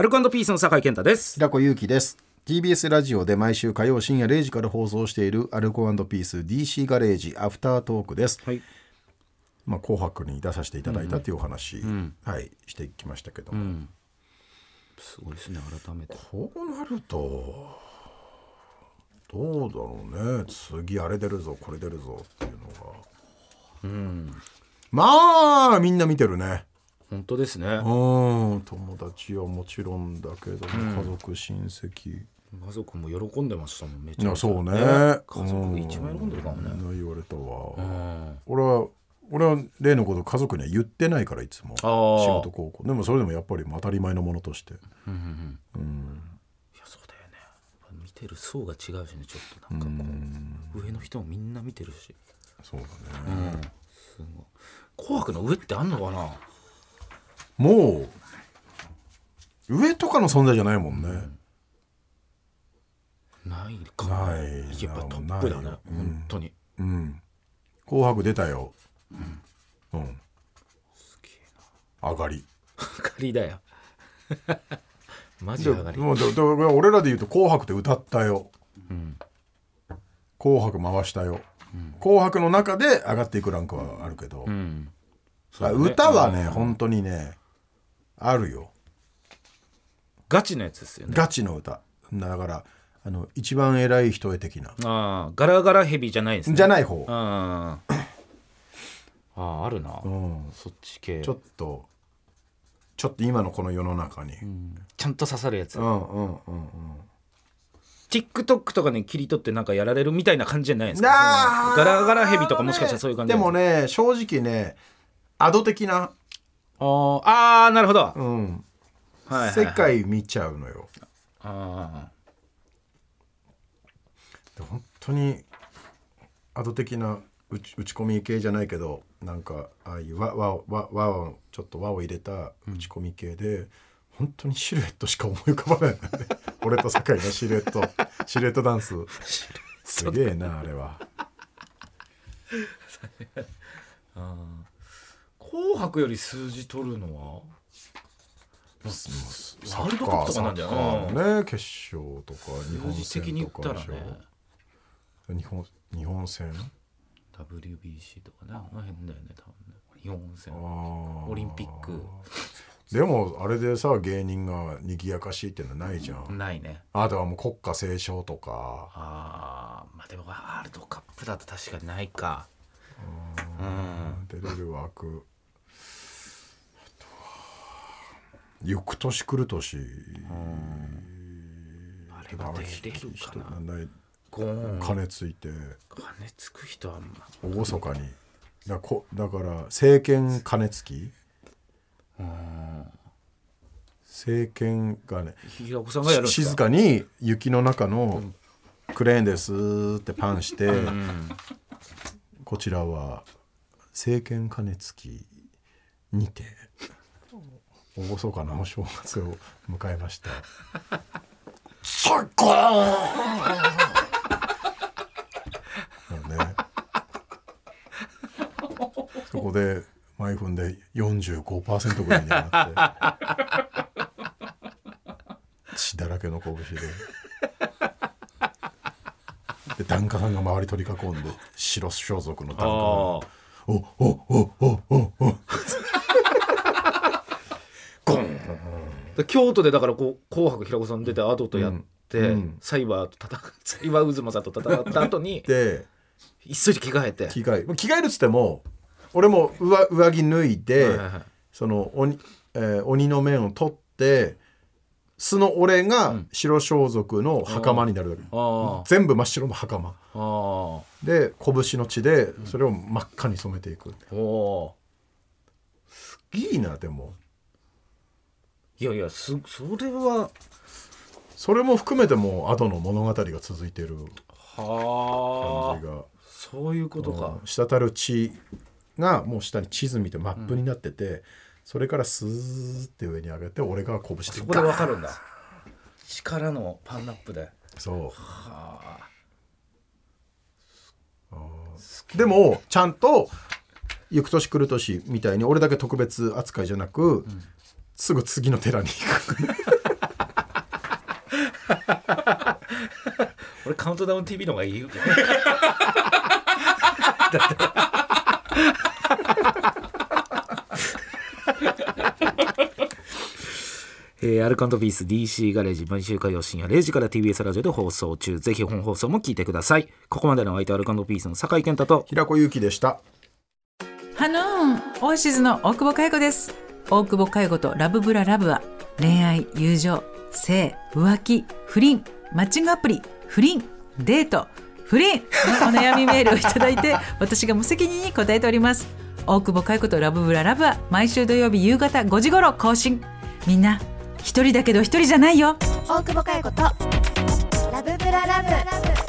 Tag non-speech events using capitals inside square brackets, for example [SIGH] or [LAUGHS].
アルコピースの酒井健太です。平子祐希です。TBS ラジオで毎週火曜深夜0時から放送しているアルコピース DC ガレージアフタートークです、はい。まあ、紅白に出させていただいたというお話、はい、してきましたけども、すごいですね改めて。こうなるとどうだろうね。次あれ出るぞこれ出るぞっていうのが、まあみんな見てるね本当ですね。うん友達はもちろんだけども、家族親戚。家族も喜んでましたもんめちゃめちゃ。そうね。家族一番喜んでるかもね。みんな言われたわ、うん。俺は俺は例のこと家族には言ってないからいつも。仕事高校。でもそれでもやっぱり当たり前のものとして。いやそうだよね。見てる層が違うしねちょっとなんかこう。上の人もみんな見てるし。そうだね、すごい。紅白の上ってあんのかな？もう上とかの存在じゃないもんね、ないか。ない。やっぱトップだね。ないよ。本当に。うん。紅白出たよ。うん、上がり。上がりだよ。[LAUGHS] マジ上がり。もうだだ俺らで言うと「紅白」で歌ったよ、紅白回したよ、紅白の中で上がっていくランクはあるけど、うん。あ歌はね本当にねあるよ。ガチのやつですよね。ガチの歌。だからあの一番偉い人へ的な、ああガラガラヘビじゃないですね。じゃない方、あああるな、うん、そっち系。ちょっとちょっと今のこの世の中に、ちゃんと刺さるやつ、うんうんうんうん。TikTok とかに切り取ってなんかやられるみたいな感じじゃないですか。ガラガラヘビとかもしかしたらそういう感じでもね正直ねアド的な、あーあーなるほど、はいうん、はいはい世界見ちゃうのよ。あで本当にアド的な打ち打ち込み系じゃないけどなんかああいう和和を和和をちょっと和を入れた打ち込み系で、本当にシルエットしか思い浮かばない。[LAUGHS] 俺と酒井のシルエット。シルエットダンス。すげえなあれは紅白より数字取るのは？ワールドカップとかなんじゃないね決勝とか日本数字的に言ったらね。戦とかでしょ日本日本戦 WBC とかねあの辺だよね多分ね。日本戦。オリンピック。でもあれでさ芸人が賑やかしいっていうのはないじゃん、ないね。あとはもう国歌斉唱とか。あーまあでもワールドカップだと確かにないか。うん出れる枠。あとは翌年来る年。あれは出れるかな。金ついて。金つく人はま。あ厳かに。だこだから政権金付き。政権がね静かに雪の中のクレーンですってパンして、こちらは政権金付きにて厳かなお正月を迎えました。最高ね。そこで毎分で45%ぐらいになって血だらけの拳でで檀家さんが周り取り囲んで白装束の檀家が。ああおおおおおおで京都でだからこう「紅白」平子さん出てアドとやって、うんうんサイバーと戦うサイバー渦政と戦った後にで急いで着替えて着替え着替えるっつっても俺も上上着脱いで、はいはいはいその鬼,、えー鬼の面を取って素の俺が白装束の袴になるだけ、あ全部真っ白の袴。で拳の血でそれを真っ赤に染めていく、おおいいなでも。いやいやすそれは。それも含めてもう後の物語が続いてるはあ。感じが。そういうことか、滴る血がもう下に地図見てマップになってて、それからスーって上に上げて俺が拳でそこでわかるんだ。力のパンナップで。そう。でもちゃんと行く年来る年みたいに俺だけ特別扱いじゃなく、すぐ次の寺に行く。[LAUGHS] 俺カウントダウン TV の方がいいよ [LAUGHS] えー、アルカンドピース DC ガレージ毎週火曜深夜0時から TBS ラジオで放送中。ぜひ本放送も聞いてください。ここまでのお相手アルカンドピースの酒井健太と平子祐希でした。ハノーンオーシズの大久保佳代子です。大久保佳代子とラブブララブは恋愛友情性浮気不倫マッチングアプリ不倫デート不倫のお悩みメールをいただいて私が無責任に答えております。大久保佳代子とラブブララブは毎週土曜日夕方5時頃更新。みんな一人だけど一人じゃないよ。大久保佳代子とラブブララブ。